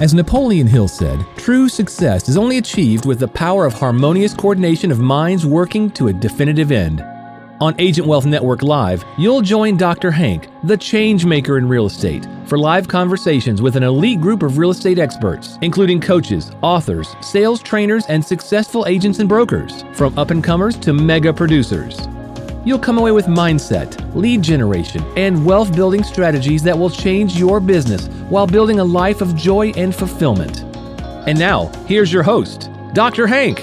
As Napoleon Hill said, true success is only achieved with the power of harmonious coordination of minds working to a definitive end. On Agent Wealth Network Live, you'll join Dr. Hank, the change maker in real estate, for live conversations with an elite group of real estate experts, including coaches, authors, sales trainers, and successful agents and brokers, from up and comers to mega producers. You'll come away with mindset, lead generation, and wealth building strategies that will change your business while building a life of joy and fulfillment. And now, here's your host, Dr. Hank.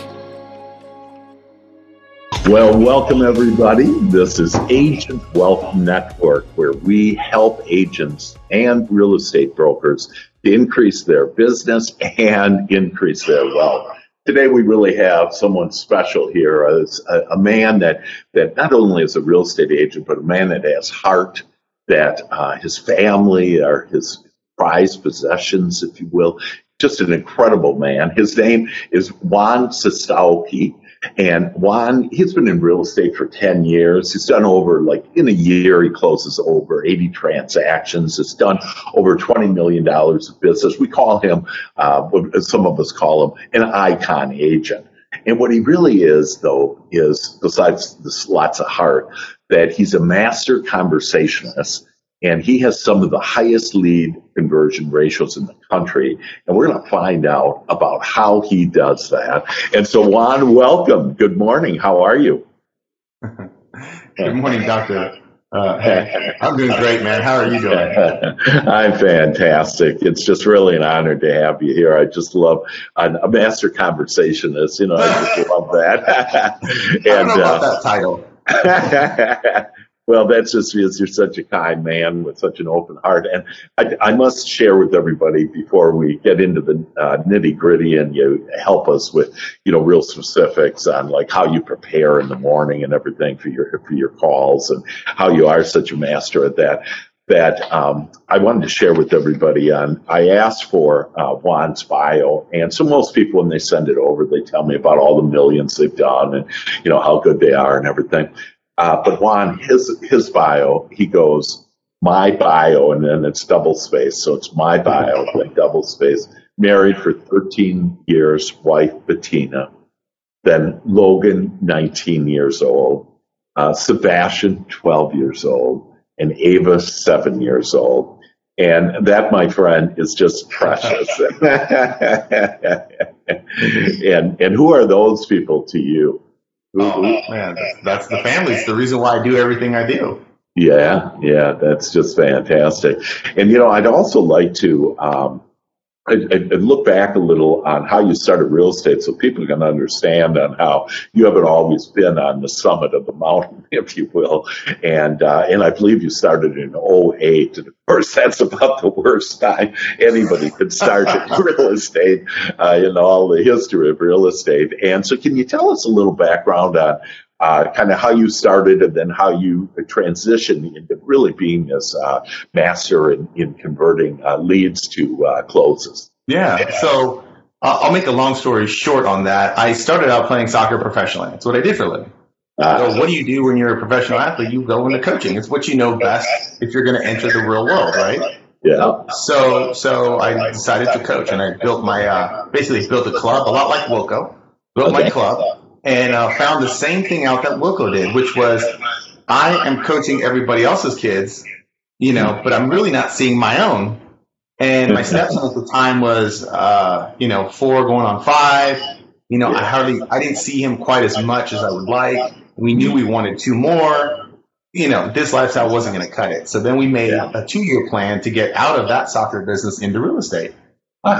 Well, welcome everybody. This is Agent Wealth Network, where we help agents and real estate brokers to increase their business and increase their wealth. Today we really have someone special here, a, a, man that, that not only is a real estate agent, but a man that has heart, that uh, his family are his prized possessions, if you will. Just an incredible man. His name is Juan Sestauke. And Juan, he's been in real estate for 10 years. He's done over, like, in a year, he closes over 80 transactions. He's done over $20 million of business. We call him, uh, some of us call him, an icon agent. And what he really is, though, is besides this lots of heart, that he's a master conversationalist and he has some of the highest lead conversion ratios in the country. And we're going to find out about how he does that. And so, Juan, welcome. Good morning. How are you? Good morning, Doctor. Uh, hey, I'm doing great, man. How are you doing? I'm fantastic. It's just really an honor to have you here. I just love a master conversationist. You know, I just love that. and, I don't know about uh, that title. Well, that's just because you're such a kind man with such an open heart. And I, I must share with everybody before we get into the uh, nitty gritty and you help us with, you know, real specifics on like how you prepare in the morning and everything for your for your calls and how you are such a master at that. That um, I wanted to share with everybody on. I asked for uh, Juan's bio, and so most people when they send it over, they tell me about all the millions they've done and you know how good they are and everything. Uh, but Juan, his his bio, he goes my bio, and then it's double space, so it's my bio, like double space. Married for 13 years, wife Bettina, then Logan, 19 years old, uh, Sebastian, 12 years old, and Ava, seven years old. And that, my friend, is just precious. and and who are those people to you? Oh man, that's the family. It's the reason why I do everything I do. Yeah, yeah, that's just fantastic. And you know, I'd also like to um, I, I look back a little on how you started real estate so people can understand on how you haven't always been on the summit of the mountain, if you will. And uh, and I believe you started in 08. And of course, that's about the worst time anybody could start in real estate uh, in all the history of real estate. And so, can you tell us a little background on uh, kind of how you started and then how you transitioned into really being this uh, master in, in converting uh, leads to uh, closes. Yeah. So I'll make a long story short on that. I started out playing soccer professionally. That's what I did for a living. Uh, so what do you do when you're a professional athlete? You go into coaching. It's what you know best if you're going to enter the real world, right? Yeah. So so I decided to coach, and I built my uh, basically built a club, a lot like Wilco. Built okay. my club, and uh, found the same thing out that Wilco did, which was I am coaching everybody else's kids, you know, but I'm really not seeing my own. And my stepson at the time was, uh, you know, four going on five. You know, I hardly, I didn't see him quite as much as I would like. We knew we wanted two more. You know, this lifestyle wasn't going to cut it. So then we made a two year plan to get out of that soccer business into real estate.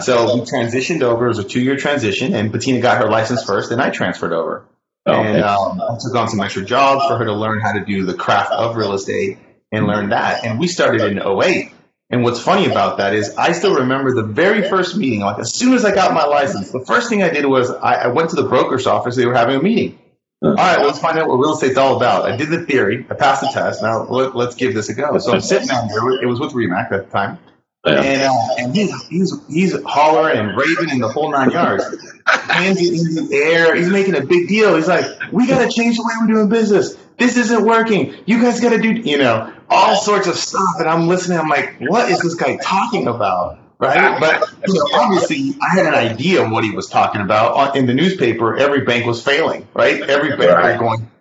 So we transitioned over. It was a two year transition, and Bettina got her license first, and I transferred over. Oh, and um, I took on some extra jobs for her to learn how to do the craft of real estate and learn that. And we started in 08. And what's funny about that is I still remember the very first meeting. Like as soon as I got my license, the first thing I did was I, I went to the broker's office. They were having a meeting. All right, let's find out what real estate's all about. I did the theory. I passed the test. Now let, us give this a go. So I'm sitting down there. It was with RE/MAX at the time. Yeah. And, uh, and he's, he's, he's hollering and raving in the whole nine yards. Hands in the air. He's making a big deal. He's like, we got to change the way we're doing business. This isn't working. You guys got to do, you know, all sorts of stuff. And I'm listening. I'm like, what is this guy talking about? right? But you know, obviously, I had an idea of what he was talking about. In the newspaper, every bank was failing, right? Every bank was going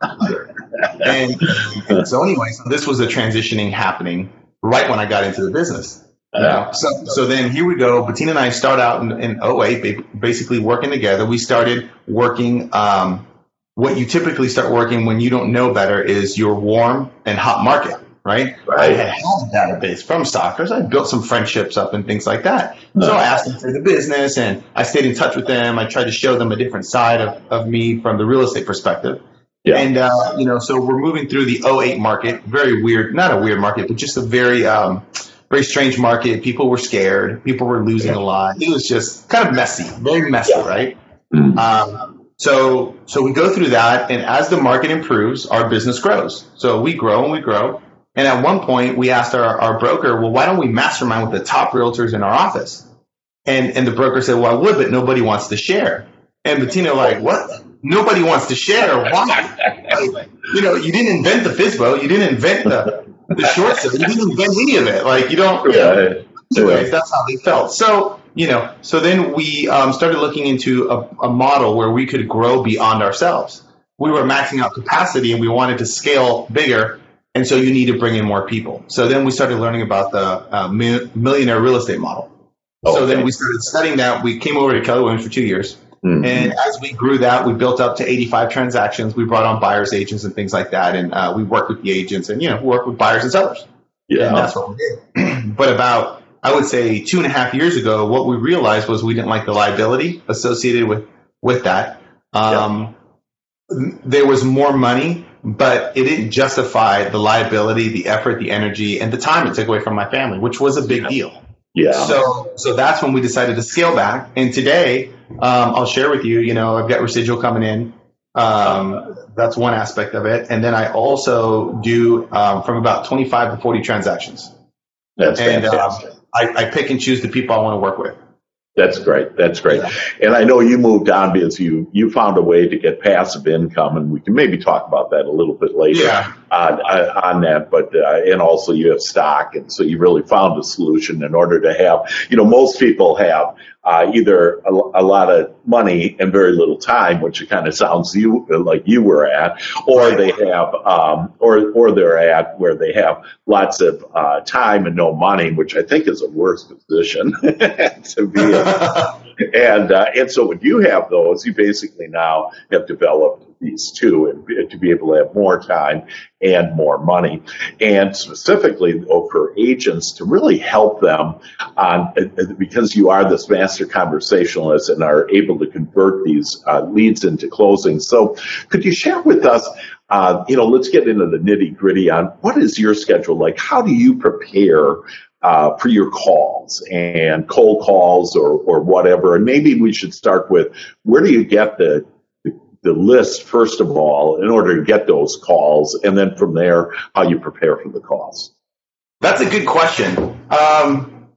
and, and so anyway, so this was a transitioning happening right when I got into the business. Yeah. So, so then here we go. Bettina and I start out in, in 08, basically working together. We started working. Um, what you typically start working when you don't know better is your warm and hot market right? right. I had a database from stalkers. I built some friendships up and things like that. So I asked them for the business and I stayed in touch with them. I tried to show them a different side of, of me from the real estate perspective. Yeah. And, uh, you know, so we're moving through the 08 market, very weird, not a weird market, but just a very, um, very strange market. People were scared. People were losing yeah. a lot. It was just kind of messy, very messy, yeah. right? Mm-hmm. Um, so, so we go through that, and as the market improves, our business grows. So we grow and we grow. And at one point, we asked our, our broker, well, why don't we mastermind with the top realtors in our office? And, and the broker said, well, I would, but nobody wants to share. And Bettina like, what? Nobody wants to share. Why? Like, you know, you didn't invent the FSBO. You didn't invent the, the short sale. You didn't invent any of it. Like, you don't. Yeah. Anyways, that's how they felt. So, you know, so then we um, started looking into a, a model where we could grow beyond ourselves. We were maxing out capacity and we wanted to scale bigger and so you need to bring in more people. So then we started learning about the uh, millionaire real estate model. Oh, so okay. then we started studying that. We came over to Keller Williams for two years. Mm-hmm. And as we grew that, we built up to 85 transactions. We brought on buyers agents and things like that. And uh, we worked with the agents and, you know, worked with buyers and sellers. Yeah. And that's what we did. but about, I would say two and a half years ago, what we realized was we didn't like the liability associated with, with that. Um, yeah. There was more money but it didn't justify the liability, the effort, the energy, and the time it took away from my family, which was a big deal. Yeah. So, so that's when we decided to scale back. And today, um, I'll share with you. You know, I've got residual coming in. Um, that's one aspect of it, and then I also do um, from about twenty-five to forty transactions. That's and, um, fantastic. I, I pick and choose the people I want to work with. That's great. That's great. Yeah. And I know you moved on because you you found a way to get passive income, and we can maybe talk about that a little bit later yeah. On, on that. But uh, and also you have stock, and so you really found a solution in order to have. You know, most people have uh, either a, a, lot of money and very little time, which it kind of sounds you like you were at, or they have, um, or or they're at where they have lots of uh, time and no money, which I think is a worse position to be in. and uh, and so when you have those, you basically now have developed these two and to be able to have more time and more money. And specifically for agents to really help them on, because you are this master conversationalist and are able to convert these uh, leads into closings. So could you share with us uh, you know, let's get into the nitty gritty on what is your schedule like? How do you prepare uh, for your calls and cold calls or, or whatever? And maybe we should start with where do you get the the list first of all in order to get those calls, and then from there, how you prepare for the calls? That's a good question. Um,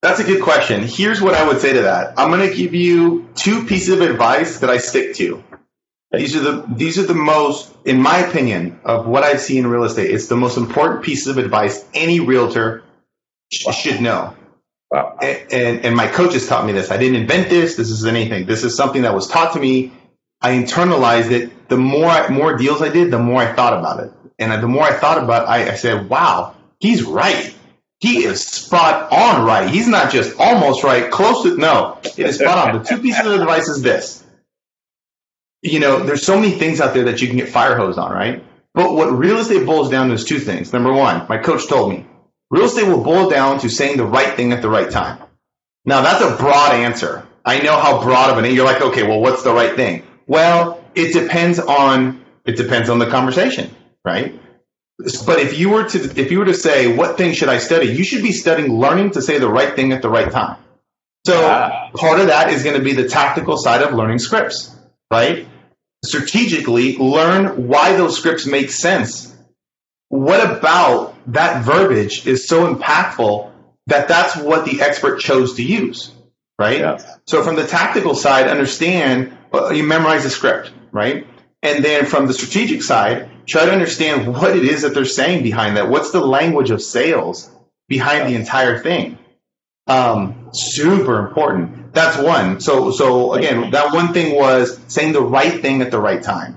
that's a good question. Here's what I would say to that. I'm going to give you two pieces of advice that I stick to. These are the these are the most, in my opinion, of what I see in real estate. It's the most important pieces of advice any realtor sh- should know. Wow. And, and, and my coaches taught me this. I didn't invent this. This is anything. This is something that was taught to me I internalized it. The more I, more deals I did, the more I thought about it, and the more I thought about, it, I, I said, "Wow, he's right. He is spot on right. He's not just almost right, close to no. It is spot on." The two pieces of advice is this: you know, there's so many things out there that you can get fire hose on, right? But what real estate boils down to is two things. Number one, my coach told me, real estate will boil down to saying the right thing at the right time. Now that's a broad answer. I know how broad of an. You're like, okay, well, what's the right thing? Well, it depends on it depends on the conversation, right? But if you were to if you were to say what thing should I study, you should be studying learning to say the right thing at the right time. So ah. part of that is going to be the tactical side of learning scripts, right? Strategically learn why those scripts make sense. What about that verbiage is so impactful that that's what the expert chose to use, right? Yeah. So from the tactical side, understand well, you memorize the script, right? And then from the strategic side, try to understand what it is that they're saying behind that. What's the language of sales behind the entire thing? Um, super important. That's one. So, so again, that one thing was saying the right thing at the right time.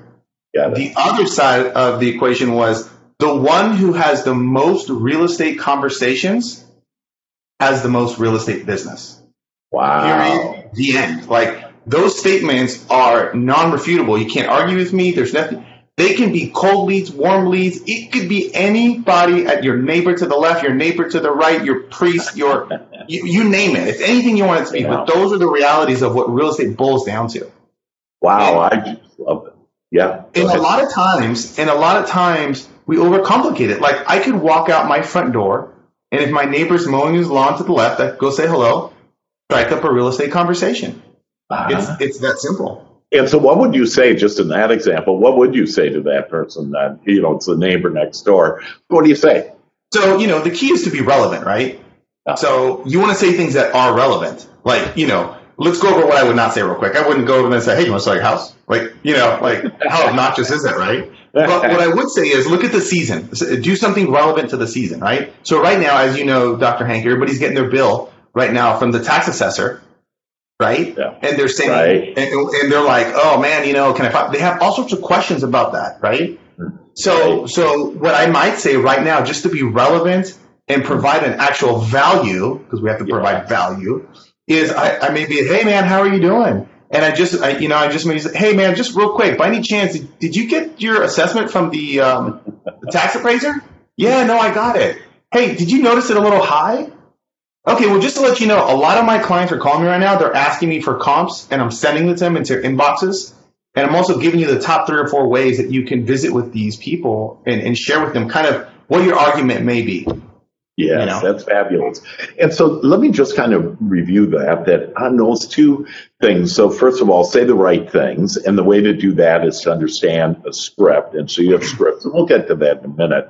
The other side of the equation was the one who has the most real estate conversations has the most real estate business. Wow. Period. The end. Like those statements are non-refutable. You can't argue with me. There's nothing. They can be cold leads, warm leads. It could be anybody at your neighbor to the left, your neighbor to the right, your priest, your you, you name it. It's anything you want it to be. But those are the realities of what real estate boils down to. Wow, and, I just love it. Yeah. And a lot of times, and a lot of times we overcomplicate it. Like I could walk out my front door, and if my neighbor's mowing his lawn to the left, I go say hello, strike up a real estate conversation. Uh-huh. It's it's that simple. And so, what would you say, just in that example, what would you say to that person that, you know, it's the neighbor next door? What do you say? So, you know, the key is to be relevant, right? Uh-huh. So, you want to say things that are relevant. Like, you know, let's go over what I would not say real quick. I wouldn't go over and say, hey, you want to sell your house? Like, you know, like, how obnoxious is that, right? But what I would say is look at the season. Do something relevant to the season, right? So, right now, as you know, Dr. Hank, everybody's getting their bill right now from the tax assessor right? Yeah. And they're saying, right. and, and, they're like, oh man, you know, can I? Find? They have all sorts of questions about that, right? So, right. so what I might say right now, just to be relevant and provide an actual value, because we have to provide value, is I, I may be, hey man, how are you doing? And I just, I, you know, I just maybe say, hey man, just real quick, by any chance, did, did you get your assessment from the, um, the tax appraiser? Yeah, no, I got it. Hey, did you notice it a little high? Okay, well, just to let you know, a lot of my clients are calling me right now. They're asking me for comps, and I'm sending them to them into inboxes. And I'm also giving you the top three or four ways that you can visit with these people and, and share with them kind of what your argument may be. Yes, you know? that's fabulous. And so let me just kind of review that, that on those two things. So first of all, say the right things. And the way to do that is to understand a script. And so you have scripts, and we'll get to that in a minute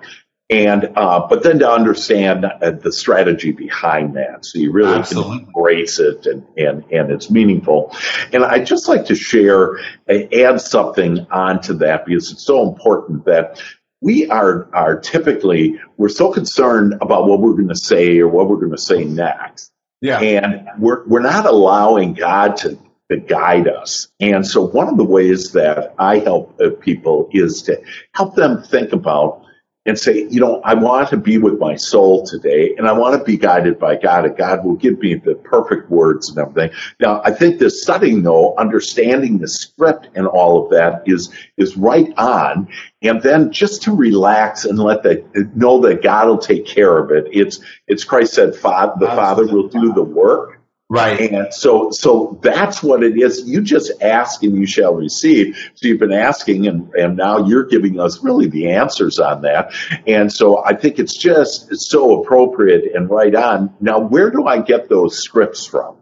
and uh, but then to understand uh, the strategy behind that so you really Absolutely. can embrace it and, and and it's meaningful and i'd just like to share uh, add something onto that because it's so important that we are are typically we're so concerned about what we're going to say or what we're going to say next yeah and we're we're not allowing god to to guide us. And so, one of the ways that I help uh, people is to help them think about and say, you know, I want to be with my soul today and I want to be guided by God and God will give me the perfect words and everything. Now, I think the studying though, understanding the script and all of that is, is right on. And then just to relax and let that, know that God will take care of it. It's, it's Christ said, Father, the Father will do the work Right. And so, so that's what it is. You just ask and you shall receive. So you've been asking and, and now you're giving us really the answers on that. And so I think it's just it's so appropriate and right on. Now, where do I get those scripts from?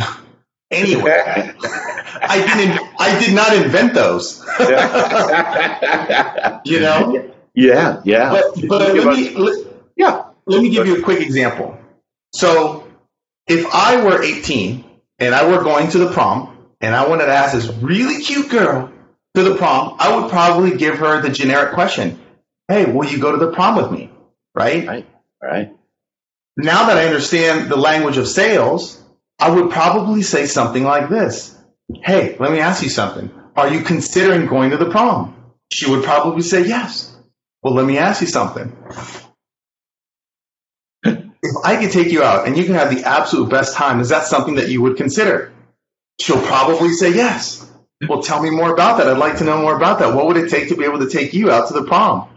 anyway, I didn't, I did not invent those. you know? Yeah. Yeah. But, but let me, let, yeah, let me give you a quick example. So if I were 18 and I were going to the prom and I wanted to ask this really cute girl to the prom, I would probably give her the generic question, Hey, will you go to the prom with me? Right? Right. Right. Now that I understand the language of sales, I would probably say something like this. Hey, let me ask you something. Are you considering going to the prom? She would probably say yes. Well, let me ask you something if I could take you out and you can have the absolute best time, is that something that you would consider? She'll probably say yes. Well, tell me more about that. I'd like to know more about that. What would it take to be able to take you out to the prom?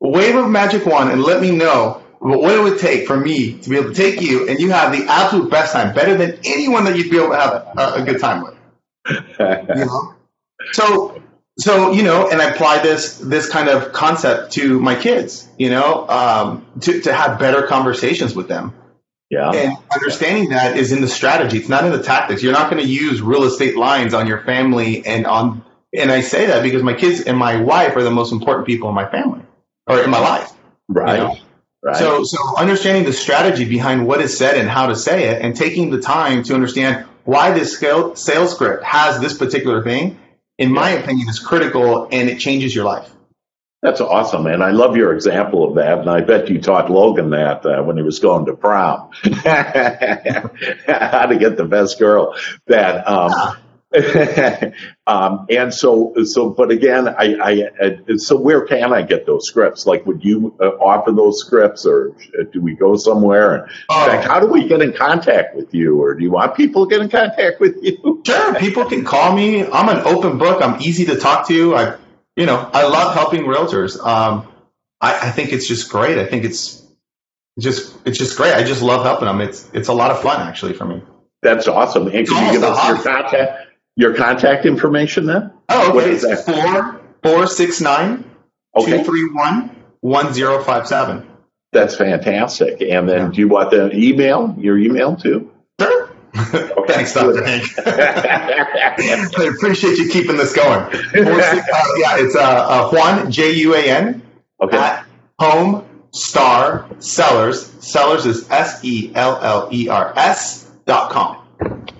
Wave a magic wand and let me know what it would take for me to be able to take you and you have the absolute best time, better than anyone that you'd be able to have a, a good time with. you know? So so you know and i apply this this kind of concept to my kids you know um, to, to have better conversations with them. Yeah. And understanding that is in the strategy. It's not in the tactics. You're not going to use real estate lines on your family and on and i say that because my kids and my wife are the most important people in my family or in my life right. you know? Right. So, so understanding the strategy behind what is said and how to say it, and taking the time to understand why this sales script has this particular thing, in my opinion, is critical and it changes your life. That's awesome, and I love your example of that. And I bet you taught Logan that uh, when he was going to prom, how to get the best girl. That um, um, and so, so, but again, I, I, uh, so where can I get those scripts? Like, would you uh, offer those scripts, or do we go somewhere? And Oh. in fact, how do we get in contact with you, or do you want people to get in contact with you? Sure, people can call me. I'm an open book. I'm easy to talk to. I, you know, I love helping realtors. Um, I, I think it's just great. I think it's just it's just great. I just love helping them. It's it's a lot of fun actually for me. That's awesome. And can you give us your contact, your contact information then? Oh, okay. It's that? four four six nine Okay. two three one one zero five seven. That's fantastic. And then do you want the email, your email too? Sure. Thanks, Dr. Hank. I appreciate you keeping this going. Four, six, uh, yeah, it's uh, uh, Juan, J U A N, Okay. at Home Star Sellers. Sellers is S E L L E R S dot com.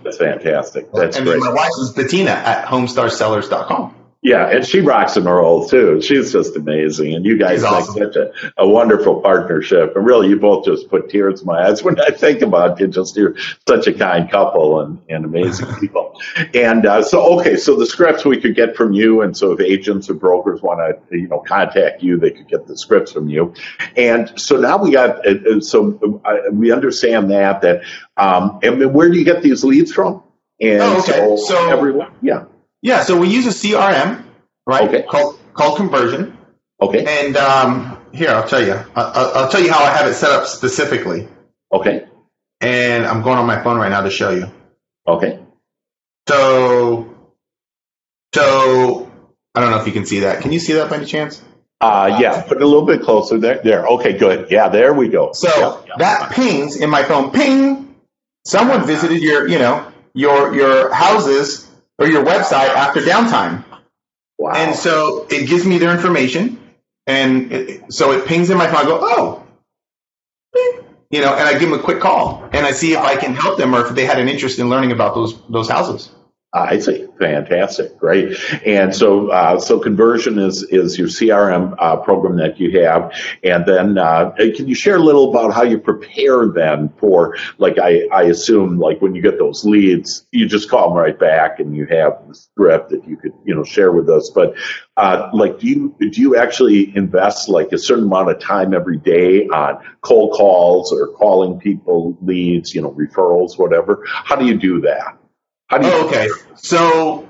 That's fantastic. That's and great. then my wife is Bettina at homestarsellers.com. Yeah, and she rocks and role too. She's just amazing, and you guys make awesome. such a, a wonderful partnership. And really, you both just put tears in my eyes when I think about you. Just you're such a kind couple and, and amazing people. And uh, so, okay, so the scripts we could get from you, and so if agents or brokers want to, you know, contact you, they could get the scripts from you. And so now we got, uh, so uh, we understand that that. Um, and where do you get these leads from? And Oh, okay. so, So- everyone, yeah, Yeah, so we use a CRM, right? Okay. Called, called Conversion. okay, And um, here, I'll tell you. I'll, I'll tell you how I have it set up specifically. okay, And I'm going on my phone right now to show you. okay. So, so I don't know if you can see that. Can you see that by any chance? Uh, yeah, put it a little bit closer there. There. Okay, good. Yeah, there we go. So that pings in my phone. Ping! Someone visited your, you know, your your houses or your website after downtime, wow. and so it gives me their information, and it, so it pings in my phone. I go, oh, you know, and I give them a quick call, and I see if I can help them or if they had an interest in learning about those those houses. I see. Fantastic. Great. And so, uh, so conversion is, is your CRM, uh, program that you have. And then, uh, can you share a little about how you prepare then for, like, I, I assume, like, when you get those leads, you just call them right back and you have the script that you could, you know, share with us. But, uh, like, do you, do you actually invest like a certain amount of time every day on cold calls or calling people leads, you know, referrals, whatever? How do you do that? How do you Oh, okay. So,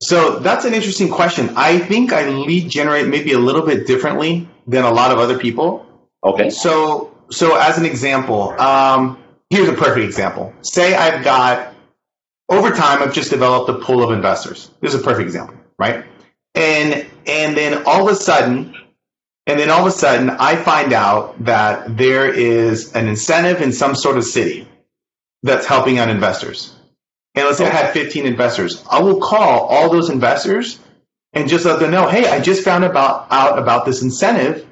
so that's an interesting question. I think I lead generate maybe a little bit differently than a lot of other people. Okay. So, so as an example, um, here's a perfect example. Say I've got over time, I've just developed a pool of investors. This is a perfect example, right? And and then all of a sudden, and then all of a sudden, I find out that there is an incentive in some sort of city that's helping out investors. And let's say I had 15 investors. I will call all those investors and just let them know, hey, I just found about out about this incentive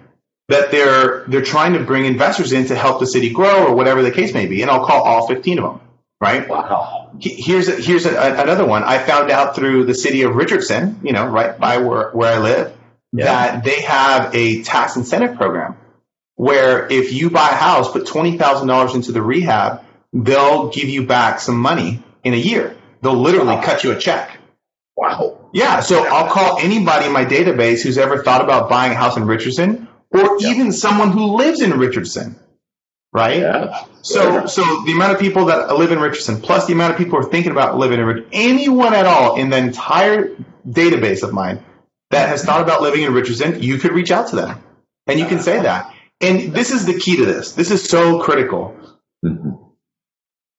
that they're they're trying to bring investors in to help the city grow or whatever the case may be. And I'll call all 15 of them, right? Wow. Here's a, here's a, another one. I found out through the city of Richardson, you know, right by where where I live, Yeah. that they have a tax incentive program where if you buy a house, put twenty thousand dollars into the rehab, they'll give you back some money in a year. They'll literally Wow. cut you a check. Wow. Yeah, so I'll call anybody in my database who's ever thought about buying a house in Richardson, or even someone who lives in Richardson, right? Yeah. So, so the amount of people that live in Richardson, plus the amount of people who are thinking about living in Richardson, anyone at all in the entire database of mine that has thought about living in Richardson, you could reach out to them, and you can say that. And this is the key to this. This is so critical. Mhm.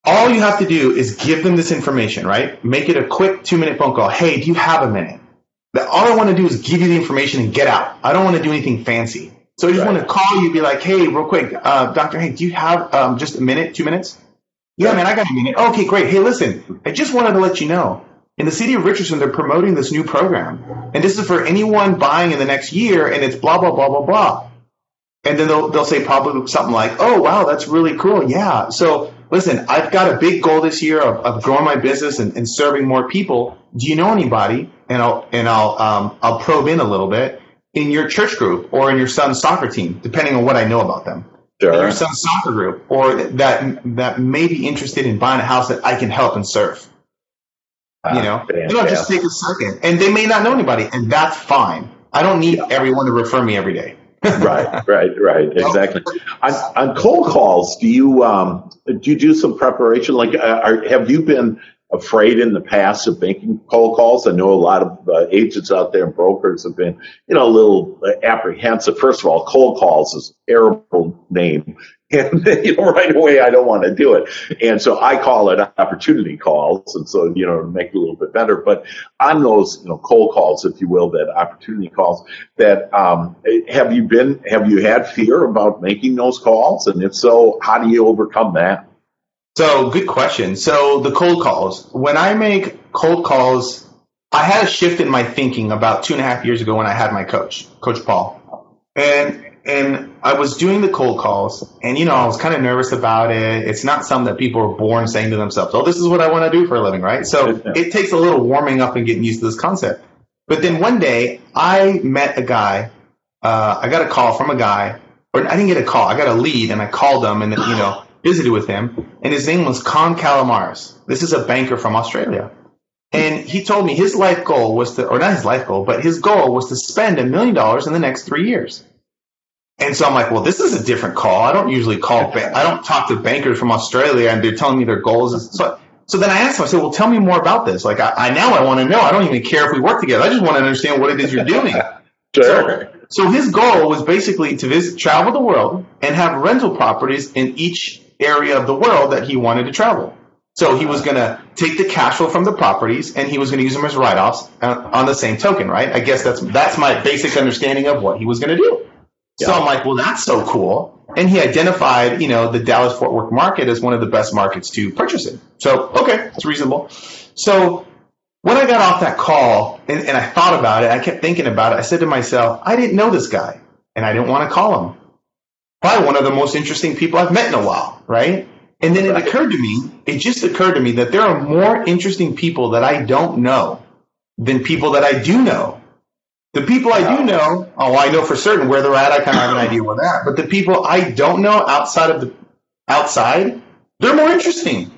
All you have to do is give them this information, right? Make it a quick two minute phone call. Hey, do you have a minute? That all I want to do is give you the information and get out. I don't want to do anything fancy. So I just Right. want to call you, be like, hey, real quick, uh, Dr. Hank, do you have um, just a minute, two minutes? Yeah, man, I got a minute. Okay, great. Hey, listen, I just wanted to let you know. In the city of Richardson, they're promoting this new program. And this is for anyone buying in the next year, and it's blah, blah, blah, blah, blah. And then they'll, they'll say probably something like, oh, wow, that's really cool. Yeah. So listen, I've got a big goal this year of, of growing my business and, and serving more people. Do you know anybody? And I'll, and I'll, um, I'll probe in a little bit. in your church group or in your son's soccer team, depending on what I know about them. Sure. In your son's soccer group, or that that may be interested in buying a house that I can help and serve. You know, Ah, you know, just take a second, and they may not know anybody, and that's fine. I don't need everyone to refer me every day. right, right, right. Exactly. On, on cold calls, do you um, do you do some preparation? Like, uh, are, have you been afraid in the past of making cold calls? I know a lot of uh, agents out there and brokers have been, you know, a little uh, apprehensive. First of all, cold calls is a terrible name. And you know, right away, I don't want to do it, and so I call it opportunity calls, and so you know, make it a little bit better. But on those, you know, cold calls, if you will, that opportunity calls, that um, have you been have you had fear about making those calls and if so how do you overcome that So, good question. So, the cold calls. When I make cold calls, I had a shift in my thinking about two and a half years ago when I had my coach, Coach Paul, and and I was doing the cold calls, and you know I was kind of nervous about it. It's not something that people are born saying to themselves, "Oh, this is what I want to do for a living," right? So it takes a little warming up and getting used to this concept. But then one day I met a guy. Uh, I got a call from a guy, or I didn't get a call. I got a lead, and I called him, and you know visited with him, and his name was Con Calamares. This is a banker from Australia. And he told me his life goal was to, or not his life goal, but his goal was to spend a million dollars in the next three years. And so I'm like, well, this is a different call. I don't usually call, ba- I don't talk to bankers from Australia and they're telling me their goals. So, so then I asked him, I said, well, tell me more about this. Like, I, I now I want to know. I don't even care if we work together. I just want to understand what it is you're doing. So, so his goal was basically to visit, travel the world and have rental properties in each area of the world that he wanted to travel. So he was going to take the cash flow from the properties and he was going to use them as write-offs uh, on the same token, right? I guess that's that's my basic understanding of what he was going to do. So I'm like, well, that's so cool. And he identified, you know, the Dallas Fort Worth market as one of the best markets to purchase in. So okay, it's reasonable. So when I got off that call and, and I thought about it, I kept thinking about it. I said to myself, I didn't know this guy and I didn't want to call him. Probably one of the most interesting people I've met in a while, right? And then it Right. occurred to me, it just occurred to me that there are more interesting people that I don't know than people that I do know. The people I do know, oh, I know for certain where they're at. I kind of have an idea where they're at. But the people I don't know outside of the outside, they're more interesting.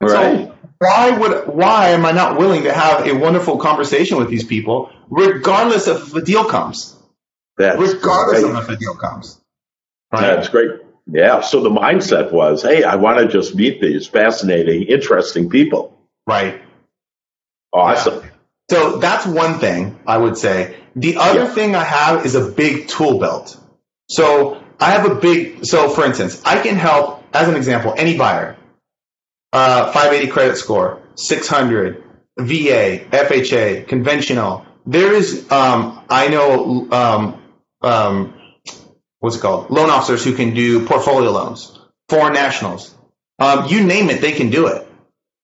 right So why would why am I not willing to have a wonderful conversation with these people, regardless of if a deal comes? that's Regardless great. of if a deal comes. that's great yeah so the mindset was hey i want to just meet these fascinating interesting people Right. awesome So that's one thing I would say. The other Yeah. thing I have is a big tool belt. So I have a big, so for instance, I can help, as an example, any buyer. Uh, 580 credit score, 600, VA, FHA, conventional. There is, um, I know, um, um, what's it called? Loan officers who can do portfolio loans, foreign nationals. Um, you name it, they can do it.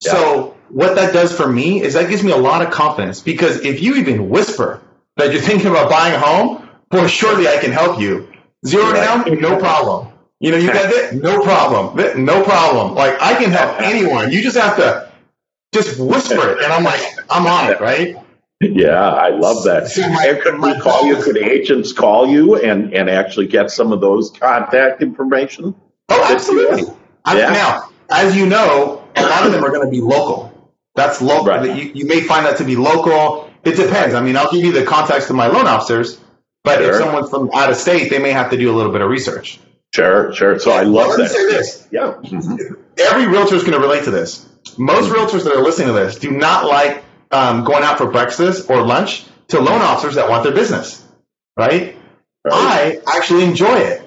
Yeah. So what that does for me is that gives me a lot of confidence because if you even whisper that you're thinking about buying a home, boy, surely I can help you. Zero down, no problem. You know, you got it, no problem, no problem. Like I can help anyone. You just have to just whisper it, and I'm like, I'm on it, right? yeah i love that So my- and could we call you could agents call you and and actually get some of those contact information Oh, absolutely. Yeah. Now, as you know, a lot of them are going to be local. That's local. Right. You, you may find that to be local. It depends. I mean, I'll give you the context of my loan officers, but if someone's from out of state, they may have to do a little bit of research. sure sure so i love Let me that say this. yeah Mhm. Every realtor is going to relate to this. Most realtors that are listening to this do not like um, going out for breakfast or lunch to loan officers that want their business, right? Right. I actually enjoy it.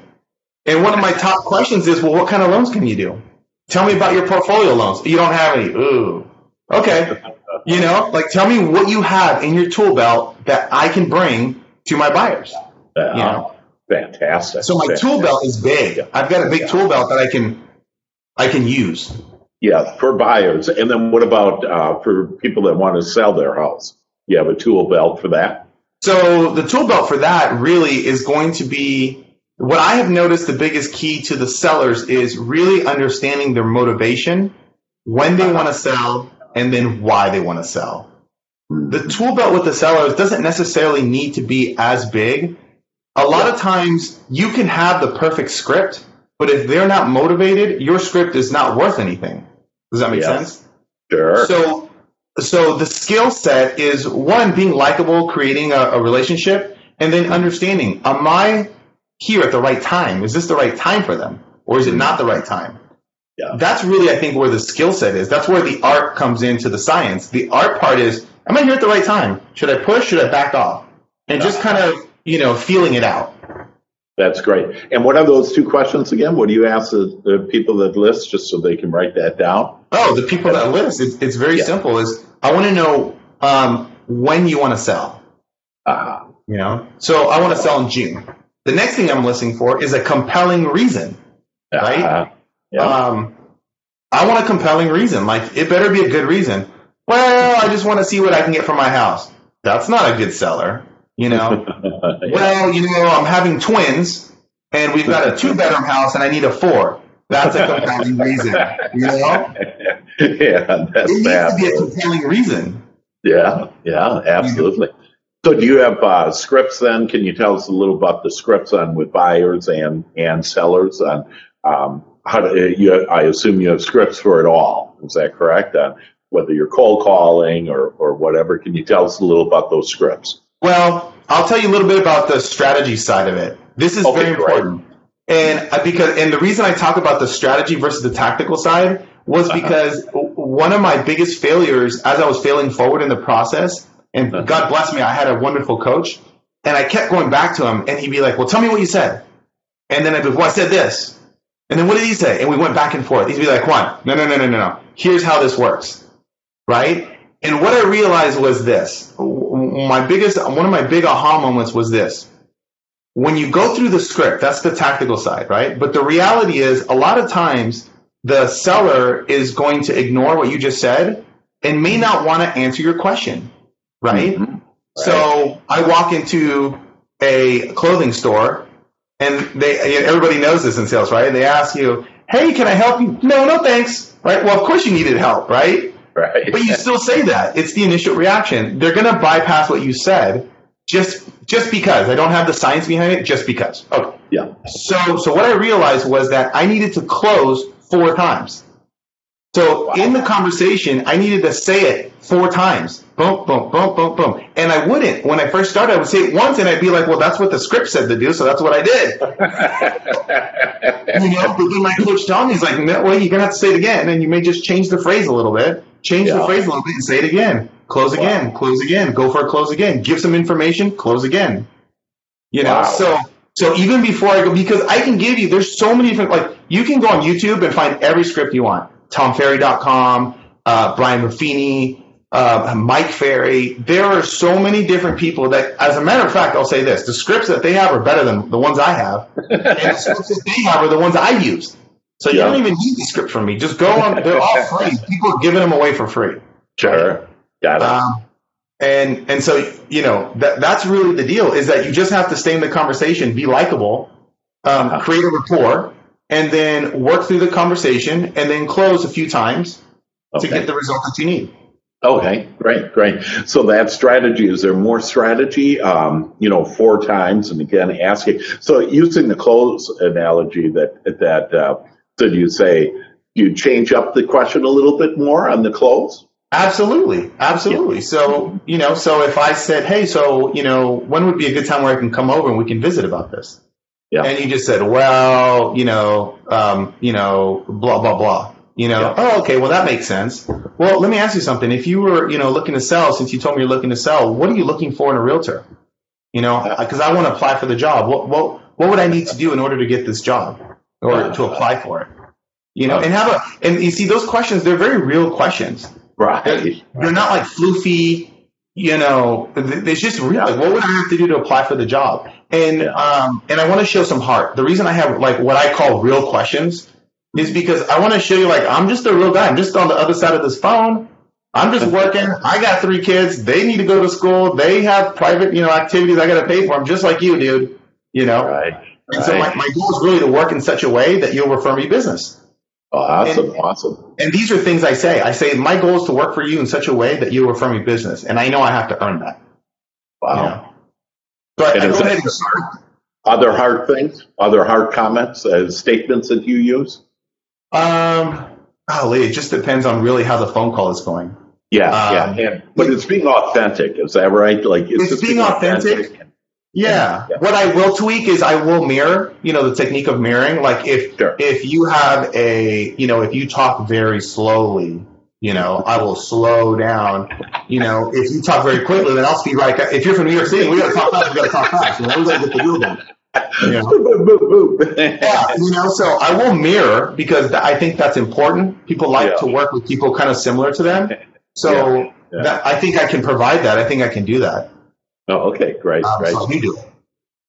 And one of my top questions is, well, what kind of loans can you do? Tell me about your portfolio loans. You don't have any. Ooh. Okay. You know, like tell me what you have in your tool belt that I can bring to my buyers. Yeah. You know? fantastic So my Fantastic. tool belt is big. I've got a big tool belt that I can I can use. Yeah, for buyers. And then what about uh, for people that want to sell their house? You have a tool belt for that? So the tool belt for that really is going to be what I have noticed the biggest key to the sellers is really understanding their motivation, when they want to sell, and then why they want to sell. The mm-hmm. tool belt with the sellers doesn't necessarily need to be as big. A lot of times you can have the perfect script, but if they're not motivated, your script is not worth anything. Does that make Yes. sense? Sure. So, so the skill set is one being likable, creating a, a relationship, and then understanding: Am I here at the right time? Is this the right time for them, or is it mm-hmm. not the right time? Yeah. That's really, I think, where the skill set is. That's where the art comes into the science. The art part is: Am I here at the right time? Should I push? Should I back off? And just kind of, you know, feeling it out. That's great. And what are those two questions again? What do you ask the, the people that list just so they can write that down? Oh, the people that list. It's, it's very Yeah. simple. Is I want to know um, when you want to sell. Uh, You know, so I want to sell in June. The next thing I'm listening for is a compelling reason. Right? Yeah. Um, I want a compelling reason. Like it better be a good reason. Well, I just want to see what I can get from my house. That's not a good seller. You know. Yeah. well, you know, I'm having twins, and we've got a two bedroom house, and I need a four. That's a compelling reason. You know, yeah, that's it needs bad. to be a compelling reason. Yeah, yeah, absolutely. So, do you have uh, scripts then? Can you tell us a little about the scripts on with buyers and and sellers on um, how to? You, I assume you have scripts for it all. Is that correct? On whether you're cold calling or or whatever. Can you tell us a little about those scripts? Well, I'll tell you a little bit about the strategy side of it. This is Okay, very important. And because and the reason I talk about the strategy versus the tactical side was Uh-huh. because one of my biggest failures as I was failing forward in the process, and Uh-huh. God bless me, I had a wonderful coach, and I kept going back to him, and he'd be like, "Well, tell me what you said," and then I'd be, "Well, I said this," and then what did he say? And we went back and forth. He'd be like, "Juan, no, no, no, no, no, no. Here's how this works." right? And what I realized was this: my biggest, one of my big aha moments was this. When you go through the script, that's the tactical side, right? But the reality is, a lot of times the seller is going to ignore what you just said and may not want to answer your question, right? Mhm. So I walk into a clothing store, and they everybody knows this in sales, right? They ask you, "Hey, can I help you?" No, no, thanks. Right? Well, of course you needed help, right? Right. But you still say that. It's the initial reaction. They're going to bypass what you said just just because. I don't have the science behind it, just because. Okay. yeah. So so what I realized was that I needed to close four times. So Wow. in the conversation, I needed to say it four times. Boom, boom, boom, boom, boom. And I wouldn't. When I first started, I would say it once and I'd be like, well, that's what the script said to do, so that's what I did. You know, but then my coach told me, he's like, no, well, you're going to have to say it again. And you may just change the phrase a little bit, change the phrase a little bit and say it again. Close again, close again, go for a close again, give some information, close again. You know, Wow. so so even before I go, because I can give you, there's so many different, like, you can go on YouTube and find every script you want. TomFerry.com, uh, Brian Buffini, uh, Mike Ferry. There are so many different people that, as a matter of fact, I'll say this the scripts that they have are better than the ones I have. and the scripts that they have are the ones I use. So you Yeah. don't even need the script from me. Just go on, they're all free. People are giving them away for free. Sure. Got it. Um, and and so you know that that's really the deal is that you just have to stay in the conversation, be likable, um, Uh-huh. create a rapport, and then work through the conversation, and then close a few times to get the result that you need. Okay, great, great. So that strategy, is there more strategy? Um, you know, four times and again asking. So using the close analogy that, that, uh, did you say you change up the question a little bit more on the close? Absolutely, absolutely. So you know, so if I said, "Hey, so you know, when would be a good time where I can come over and we can visit about this?" Yeah. And you just said, "Well, you know, um, you know, blah blah blah." You know, Yeah. oh, okay, well that makes sense. Well, let me ask you something. If you were, you know, looking to sell, since you told me you're looking to sell, what are you looking for in a realtor? You know, because I want to apply for the job. What what what would I need to do in order to get this job or to apply for it? You know, and have a and you see those questions. They're very real questions. Right. They're not like floofy, you know. It's just real. Like, what would I have to do to apply for the job? And Yeah. um, and I want to show some heart. The reason I have like what I call real questions is because I want to show you like I'm just a real guy. I'm just on the other side of this phone. I'm just working. I got three kids. They need to go to school. They have private, you know, activities I got to pay for. them, just like you, dude. You know. Right. And so my, my goal is really to work in such a way that you'll refer me business. Awesome, And- awesome. And these are things I say. I say my goal is to work for you in such a way that you refer me business, and I know I have to earn that. Wow. You know? So I, And I is go that ahead and hard? Other hard things, other hard comments, uh, statements that you use? Um, golly, it just depends on really how the phone call is going. Yeah, Um, yeah. And, but it's being authentic, is that right? Like It's just being authentic. Yeah. Yeah. What I will tweak is I will mirror, you know, the technique of mirroring. Like if Sure. if you have a, you know, if you talk very slowly, you know, I will slow down. You know, if you talk very quickly, then I'll speed right. If you're from New York City, we gotta talk fast. We gotta talk fast. You know, we gotta get the deal done. You know? Boop, boop, boop, boop. Yeah, you know, so I will mirror because th- I think that's important. People like Yeah. to work with people kind of similar to them. So Yeah, yeah. That, I think I can provide that. I think I can do that. Oh, okay, great, Um, great. so you do it.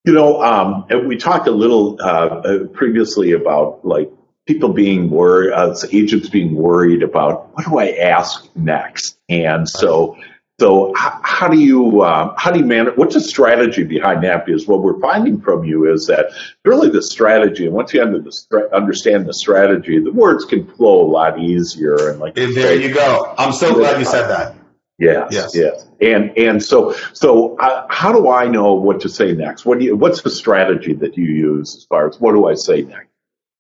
You know, um, we talked a little uh, uh, previously about like people being worried, uh, agents being worried about what do I ask next, and so. So how, how do you uh, how do you manage? What's the strategy behind that? Because what we're finding from you is that really the strategy, and once you under the understand the strategy, the words can flow a lot easier. And like And there you go. I'm so glad you said that. Yes, Yes. yes, and and so so uh, how do I know what to say next? What do you? What's the strategy that you use as far as what do I say next?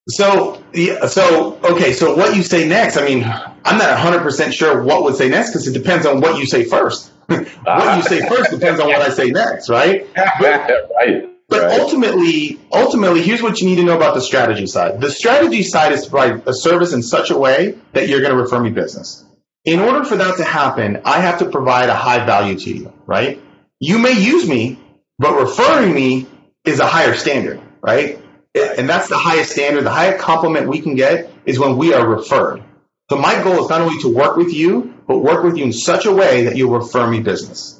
So, yeah, so okay. So what you say next? I mean, I'm not 100 percent sure what would say next because it depends on what you say first. what you say first depends on what I say next, right? right, But right. ultimately, ultimately, here's what you need to know about the strategy side. The strategy side is to provide a service in such a way that you're going to refer me business. In order for that to happen, I have to provide a high value to you, right? You may use me, but referring me is a higher standard, right? And that's the highest standard. The highest compliment we can get is when we are referred. So my goal is not only to work with you, but work with you in such a way that you'll refer me business,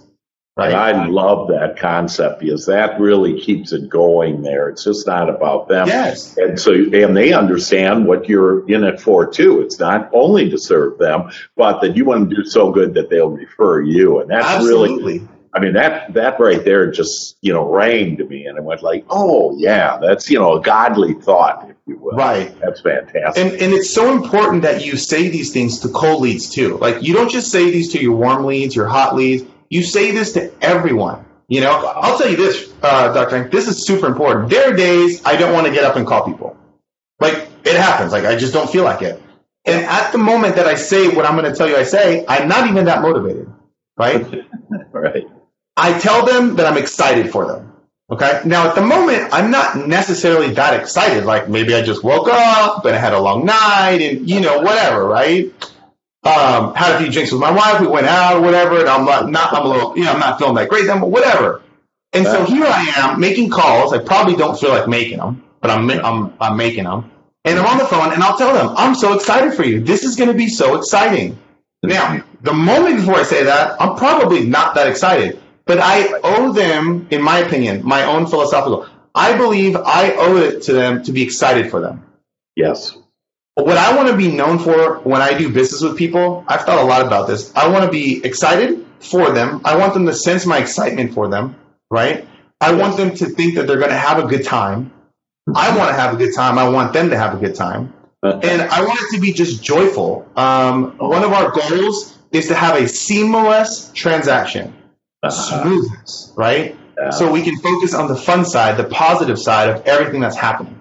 right? And I love that concept because that really keeps it going there. It's just not about them. Yes. And so, and they understand what you're in it for too. It's not only to serve them, but that you want to do so good that they'll refer you. And that's really, Absolutely. I mean, that, that right there just, you know, rang to me and I went like, oh yeah, that's, you know, a godly thought, if you will. Right. That's fantastic. And, and it's so important that you say these things to cold leads too. Like you don't just say these to your warm leads, your hot leads. You say this to everyone. You know, I'll tell you this, uh, Dr. Hank, this is super important. There are days I don't want to get up and call people. Like it happens. Like I just don't feel like it. And at the moment that I say what I'm going to tell you I say, I'm not even that motivated. Right? right. I tell them that I'm excited for them. Okay. Now, at the moment, I'm not necessarily that excited. Like maybe I just woke up and I had a long night and, you know, whatever, right? Um, had a few drinks with my wife. We went out or whatever. And I'm not, not I'm a little, you know, I'm not feeling that great then, but whatever. And so here I am making calls. I probably don't feel like making them, but I'm, I'm, I'm making them. And I'm on the phone and I'll tell them, I'm so excited for you. This is going to be so exciting. Now, the moment before I say that, I'm probably not that excited, but I owe them, in my opinion, my own philosophical. I believe I owe it to them to be excited for them. Yes. What I want to be known for when I do business with people, I've thought a lot about this. I want to be excited for them. I want them to sense my excitement for them, right? I want them to think that they're going to have a good time. I want to have a good time. I want them to have a good time and I want it to be just joyful. Um, one of our goals is to have a seamless transaction, Uh-huh. smoothness, right? Yeah. So we can focus on the fun side, the positive side of everything that's happening,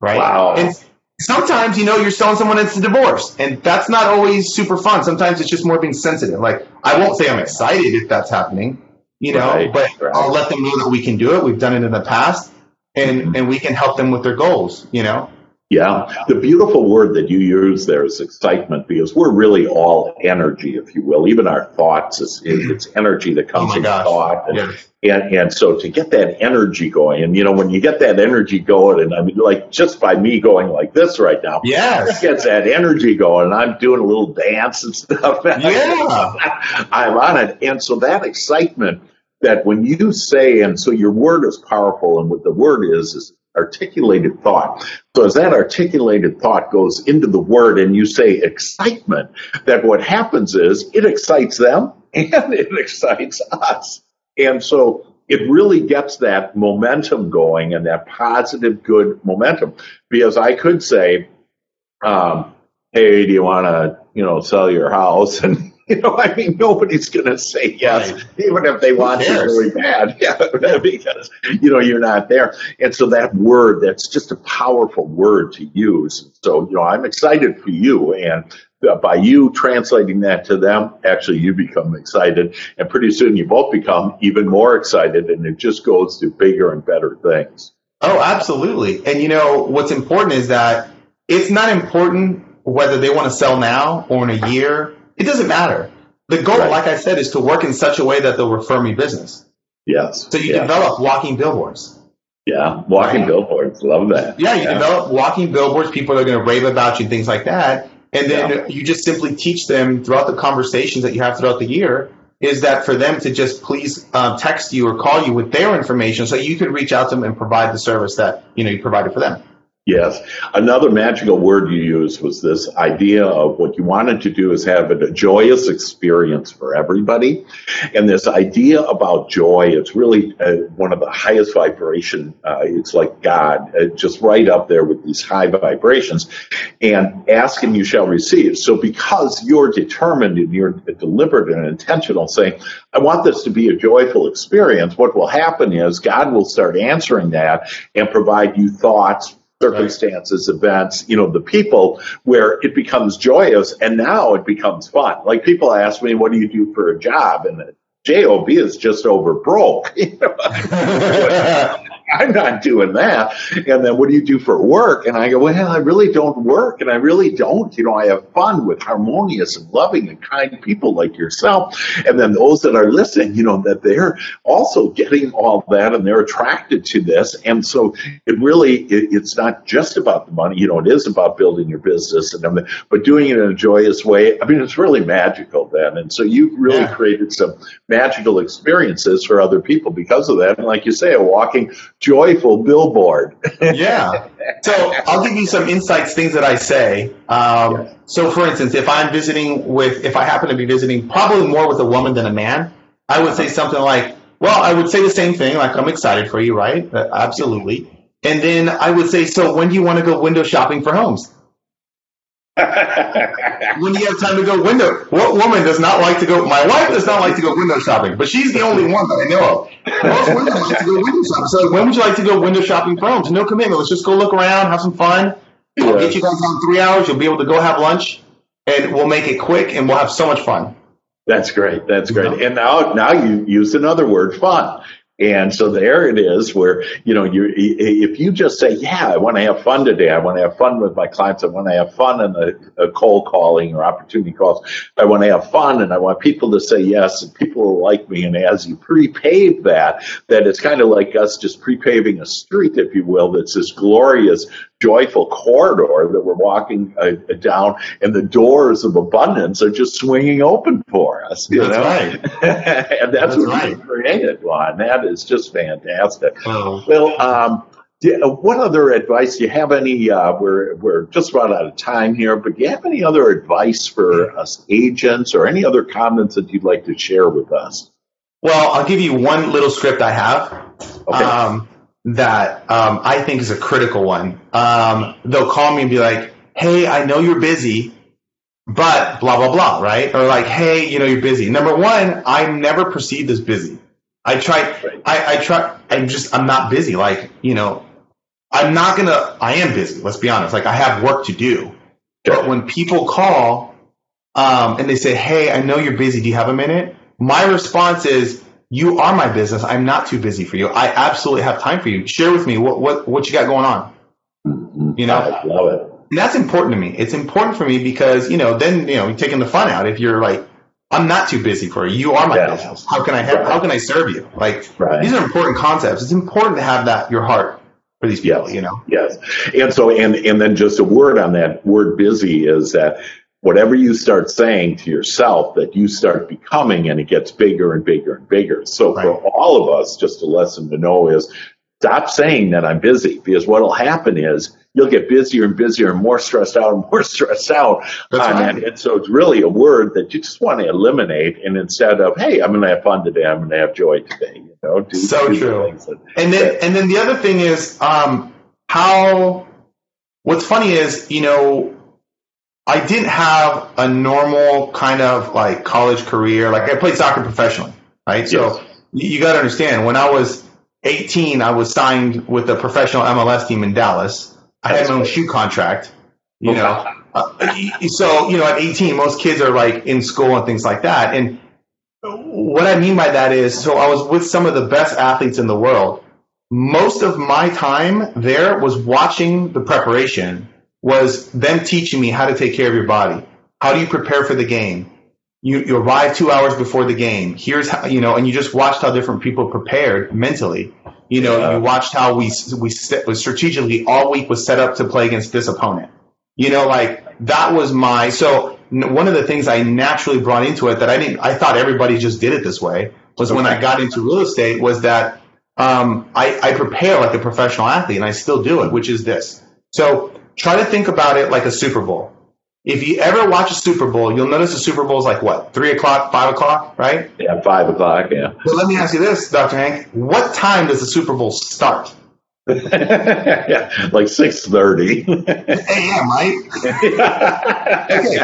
right? Wow. And sometimes, you know, you're selling someone it's a divorce, and that's not always super fun. Sometimes it's just more being sensitive. Like I won't say I'm excited if that's happening, you know, Right, but right. I'll let them know that we can do it. We've done it in the past, and mm-hmm. and we can help them with their goals, you know. Yeah, the beautiful word that you use there is excitement because we're really all energy, if you will. Even our thoughts, it's, it's energy that comes Oh from gosh. thought. And, Yeah. and, and so to get that energy going, and you know, when you get that energy going, and I mean, like just by me going like this right now, Yes. it gets that energy going, and I'm doing a little dance and stuff. Yeah. I'm on it. And so that excitement that when you say, and so your word is powerful, and what the word is, is articulated thought. So as that articulated thought goes into the word and you say excitement, that what happens is it excites them and it excites us. And so it really gets that momentum going and that positive, good momentum. Because I could say, um, hey, do you want to, you know, sell your house? And you know, I mean, nobody's going to say yes, right. even if they want to really bad. Yeah, because you know you're not there. And so that word, that's just a powerful word to use. So you know, I'm excited for you, and uh, by you translating that to them, actually you become excited, and pretty soon you both become even more excited, and it just goes to bigger and better things. Oh, absolutely. And you know what's important is that it's not important whether they want to sell now or in a year it doesn't matter. The goal, right. like I said, is to work in such a way that they'll refer me business. Yes. So you develop walking billboards. Yeah, walking right. billboards. Love that. Yeah, you yeah. develop walking billboards. People are going to rave about you, and things like that. And then yeah. you just simply teach them throughout the conversations that you have throughout the year is that for them to just please um, text you or call you with their information so you can reach out to them and provide the service that you know you provided for them. Yes. Another magical word you used was this idea of what you wanted to do is have a joyous experience for everybody. And this idea about joy, it's really uh, one of the highest vibration. Uh, it's like God, uh, just right up there with these high vibrations. And ask and you shall receive. So because you're determined and you're deliberate and intentional, saying, I want this to be a joyful experience, what will happen is God will start answering that and provide you thoughts, circumstances, right. events, you know, the people where it becomes joyous and now it becomes fun. Like people ask me, what do you do for a job? And the job is just over broke. You know? I'm not doing that. And then what do you do for work? And I go, well, I really don't work. And I really don't. You know, I have fun with harmonious and loving and kind people like yourself. And then those that are listening, you know, that they're also getting all that and they're attracted to this. And so it really, it, it's not just about the money. You know, it is about building your business and everything, but doing it in a joyous way. I mean, it's really magical then. And so you've really yeah. created some magical experiences for other people because of that. And like you say, a walking joyful billboard. yeah. So I'll give you some insights, things that I say. Um, yes. So, for instance, if I'm visiting with, if I happen to be visiting probably more with a woman than a man, I would say something like, well, I would say the same thing, like, I'm excited for you, right? Uh, absolutely. And then I would say, so when do you want to go window shopping for homes? when do you have time to go window? What woman does not like to go? My wife does not like to go window shopping, but she's the only one that I know of. Most women like to go window shopping. So when would you like to go window shopping for homes? No commitment. Let's just go look around, have some fun. I'll get you guys on three hours. You'll be able to go have lunch, and we'll make it quick, and we'll have so much fun. That's great. That's great. And now, now you used another word, fun. And so there it is where, you know, you, if you just say, yeah, I want to have fun today. I want to have fun with my clients. I want to have fun in the cold calling or opportunity calls. I want to have fun and I want people to say yes and people will like me. And as you pre-pave that, that it's kind of like us just pre-paving a street, if you will, that's this glorious joyful corridor that we're walking uh, down, and the doors of abundance are just swinging open for us. You that's know? right. and that's, that's what right. we created, Juan. That is just fantastic. Well, um, what other advice? Do you have any? Uh, we're we're just about out of time here, but do you have any other advice for us agents, or any other comments that you'd like to share with us? Well, I'll give you one little script I have. Okay. Um, that um, I think is a critical one. Um, they'll call me and be like, "Hey, I know you're busy, but blah blah blah," right? Or like, "Hey, you know you're busy." Number one, I'm never perceived as busy. I try. I, I try. I'm just. I'm not busy. Like you know, I'm not gonna. I am busy. Let's be honest. Like I have work to do. But when people call um, and they say, "Hey, I know you're busy. Do you have a minute?" My response is, you are my business. I'm not too busy for you. I absolutely have time for you. Share with me what what what you got going on. Mm-hmm. You know, I love it. And that's important to me. It's important for me because you know then you know you're taking the fun out. If you're like, I'm not too busy for you. You are my yeah. business. How can I help? Right. How can I serve you? Like right. these are important concepts. It's important to have that your heart for these people. Yes. You know. Yes. And so and and then just a word on that word busy is that whatever you start saying to yourself that you start becoming and it gets bigger and bigger and bigger. So right. for all of us, just a lesson to know is stop saying that I'm busy because what'll happen is you'll get busier and busier and more stressed out and more stressed out That's on right. that. And so it's really a word that you just want to eliminate. And instead of, hey, I'm going to have fun today, I'm going to have joy today. You know, do, so do true. That, and then, that, and then the other thing is um, how. What's funny is, you know, I didn't have a normal kind of like college career. Like I played soccer professionally, right? So you got to understand when I was 18, I was signed with a professional MLS team in Dallas. I had my own shoe contract, you Okay. know. Uh, so you know, at 18, most kids are like in school and things like that. And what I mean by that is, so I was with some of the best athletes in the world. Most of my time there was watching the preparation, was them teaching me how to take care of your body. How do you prepare for the game? You, you arrive two hours before the game. Here's how, you know, and you just watched how different people prepared mentally. You know, Yeah. you watched how we, we strategically all week was set up to play against this opponent. You know, like that was my, so n- one of the things I naturally brought into it that I didn't, I thought everybody just did it this way was when I got into real estate was that um, I, I prepare like a professional athlete and I still do it, which is this. So try to think about it like a Super Bowl. If you ever watch a Super Bowl, you'll notice the Super Bowl is like what, three o'clock, five o'clock, right? Yeah, five o'clock. Yeah. Well, let me ask you this, Dr. Hank. What time does the Super Bowl start? yeah, like six thirty. AM, right? Okay.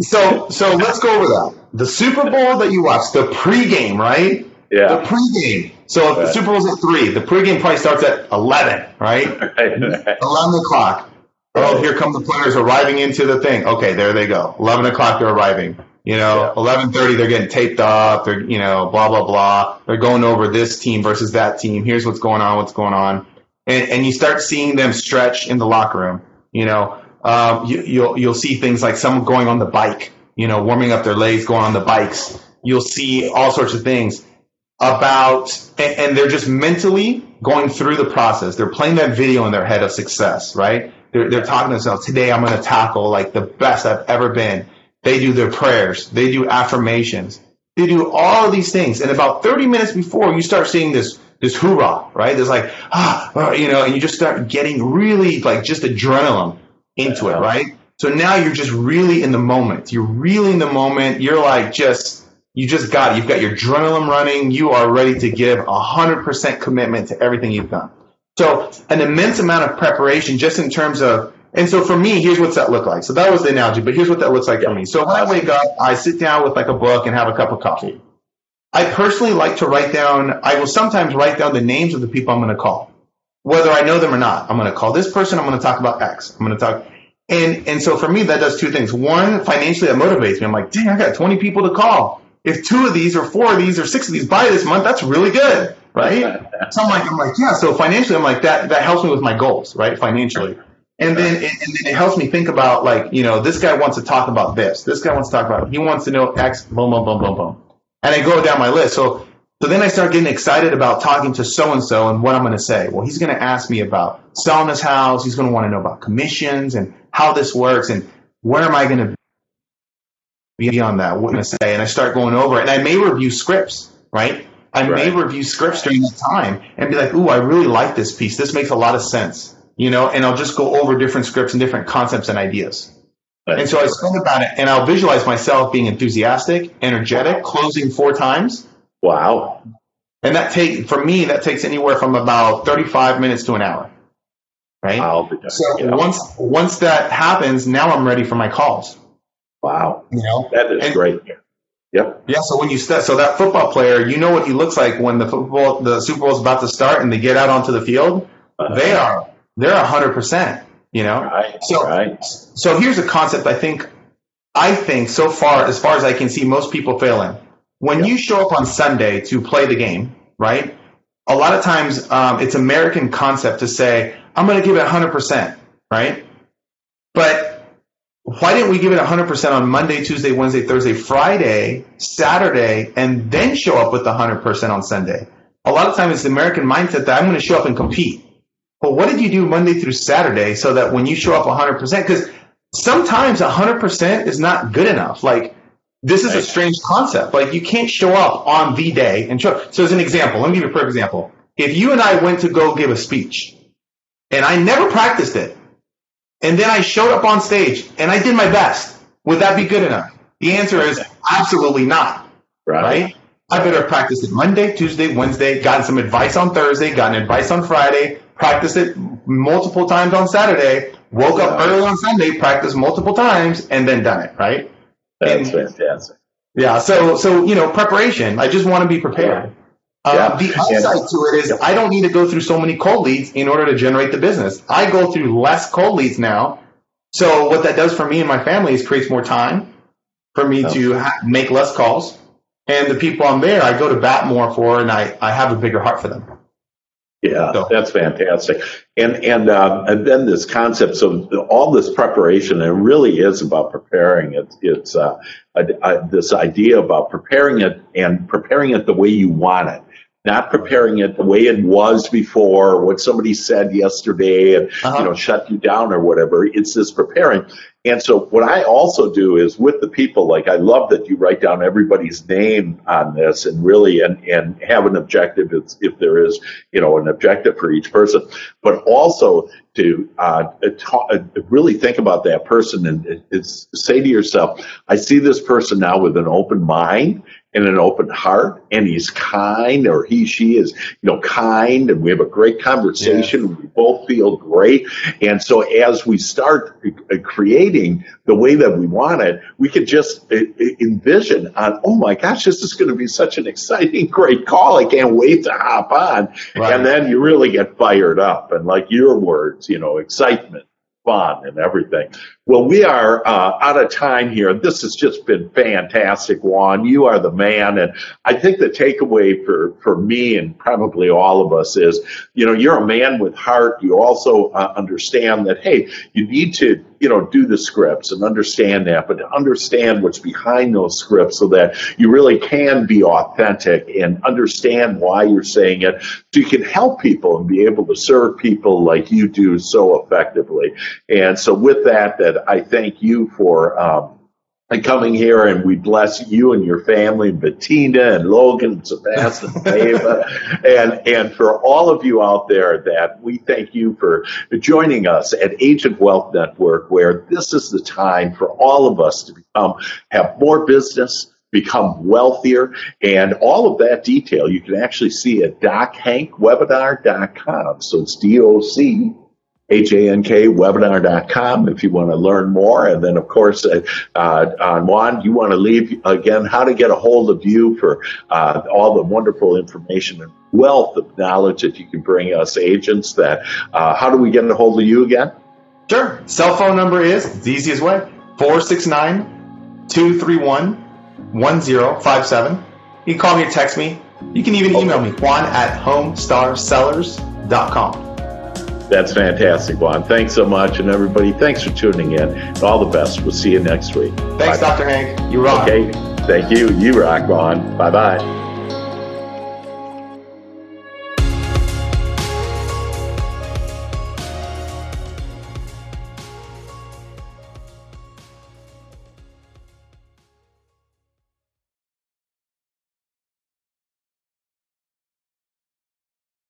So, so let's go over that. The Super Bowl that you watch, the pregame, right? Yeah. The pregame. So if the Right. Super Bowl's at three, the pregame probably starts at eleven, right? right? 11 o'clock. Oh, here come the players arriving into the thing. Okay, there they go. 11 o'clock, they're arriving. You know, Yeah. 11:30, they're getting taped up. They're, you know, blah blah blah. They're going over this team versus that team. Here's what's going on. What's going on? And and you start seeing them stretch in the locker room. You know, um, you, you'll you'll see things like someone going on the bike. You know, warming up their legs, going on the bikes. You'll see all sorts of things about, and, and they're just mentally going through the process. They're playing that video in their head of success, right? They're, they're talking to themselves, today I'm going to tackle like the best I've ever been. They do their prayers. They do affirmations. They do all of these things. And about 30 minutes before you start seeing this, this hoorah, right? There's like, ah, ah, you know, and you just start getting really like just adrenaline into it, right? So now you're just really in the moment. You're really in the moment. You're like just, you just got it. You've got your adrenaline running. You are ready to give 100% commitment to everything you've done. So an immense amount of preparation just in terms of, and so for me, here's what's that look like. So that was the analogy, but here's what that looks like for me. So when I wake up, I sit down with like a book and have a cup of coffee. I personally like to write down, I will sometimes write down the names of the people I'm going to call, whether I know them or not. I'm going to call this person. I'm going to talk about X. I'm going to talk. And, and so for me, that does two things. One, financially, that motivates me. I'm like, dang, I got 20 people to call. If two of these or four of these or six of these buy this month, that's really good, right? So I'm like, I'm like, yeah. So financially, I'm like that. That helps me with my goals, right? Financially, and then and then it helps me think about like, you know, this guy wants to talk about this. This guy wants to talk about. He wants to know X. Boom, boom, boom, boom, boom. And I go down my list. So so then I start getting excited about talking to so and so and what I'm going to say. Well, he's going to ask me about selling his house. He's going to want to know about commissions and how this works and where am I going to be on that? What am I going to say? And I start going over it. And I may review scripts, right? I may review scripts during that time and be like, ooh, I really like this piece. This makes a lot of sense. You know, and I'll just go over different scripts and different concepts and ideas. And so I spend about it and I'll visualize myself being enthusiastic, energetic, closing four times. wow. And that take for me, that takes anywhere from about 35 minutes to an hour. Right? Wow. So Yeah. once once that happens, now I'm ready for my calls. Wow. You know? That is And- great. Yep. Yeah, so when you step, so that football player, you know what he looks like when the football, the Super Bowl is about to start and they get out onto the field. Uh, They are, they're a hundred percent. You know. Right. So- right. So here's a concept I think, I think so far, as far as I can see, most people fail in. When you show up on Sunday to play the game, right? A lot of times, um, it's American concept to say, "I'm going to give it a 100 percent," right? But why didn't we give it 100% on Monday, Tuesday, Wednesday, Thursday, Friday, Saturday, and then show up with 100% on Sunday? A lot of times it's the American mindset that I'm going to show up and compete. But what did you do Monday through Saturday so that when you show up 100%, because sometimes 100% is not good enough. Like, this is a strange concept. Like, you can't show up on the day and show. So, as an example, let me give you a perfect example. If you and I went to go give a speech, and I never practiced it, and then I showed up on stage and I did my best. Would that be good enough? The answer is absolutely not, Right. right? I better practice it Monday, Tuesday, Wednesday, gotten some advice on Thursday, gotten advice on Friday, practice it multiple times on Saturday, woke up early on Sunday, practiced multiple times, and then done it, right? That's and, fantastic. Yeah. So, so, you know, preparation, I just want to be prepared. Uh, yeah. the upside to it is I don't need to go through so many cold leads in order to generate the business. I go through less cold leads now. So what that does for me and my family is creates more time for me oh. to ha- make less calls. And the people I'm there, I go to bat more for, and I, I have a bigger heart for them. Yeah, so. that's fantastic. And and uh, and then this concept. So all this preparation, it really is about preparing. It's it's uh, a, a, this idea about preparing it and preparing it the way you want it not preparing it the way it was before, what somebody said yesterday, and uh-huh. you know, shut you down or whatever. It's this preparing. And so, what I also do is with the people, like I love that you write down everybody's name on this, and really, and and have an objective if, there is, you know, an objective for each person, but also to uh, ta- uh, really think about that person and it's, say to yourself, I see this person now with an open mind and an open heart and he's kind or he she is you know kind and we have a great conversation yeah. we both feel great and so as we start uh, creating the way that we want it we can just uh, envision on oh my gosh this is going to be such an exciting great call i can't wait to hop on right. and then you really get fired up and like your words you know excitement fun and everything. Well, we are uh, out of time here. This has just been fantastic, Juan. You are the man. And I think the takeaway for, for me and probably all of us is, you know, you're a man with heart. You also uh, understand that, hey, you need to, you know, do the scripts and understand that, but understand what's behind those scripts so that you really can be authentic and understand why you're saying it so you can help people and be able to serve people like you do so effectively. And so with that, that I thank you for um, coming here and we bless you and your family, and Bettina and Logan and Sebastian and Ava, and, and for all of you out there that we thank you for joining us at Agent Wealth Network, where this is the time for all of us to become, have more business, become wealthier, and all of that detail you can actually see at dochankwebinar.com. So it's D-O-C hankwebinar.com if you want to learn more. And then, of course, uh, uh, on Juan, you want to leave again how to get a hold of you for uh, all the wonderful information and wealth of knowledge that you can bring us agents. That uh, how do we get a hold of you again? Sure. Cell phone number is the easiest way 469 231 1057. You can call me or text me. You can even email me, Juan at homestarsellers.com. That's fantastic, Juan. Thanks so much. And everybody, thanks for tuning in. All the best. We'll see you next week. Thanks, Bye. Dr. Hank. You rock. Okay. Thank you. You rock, Juan. Bye bye.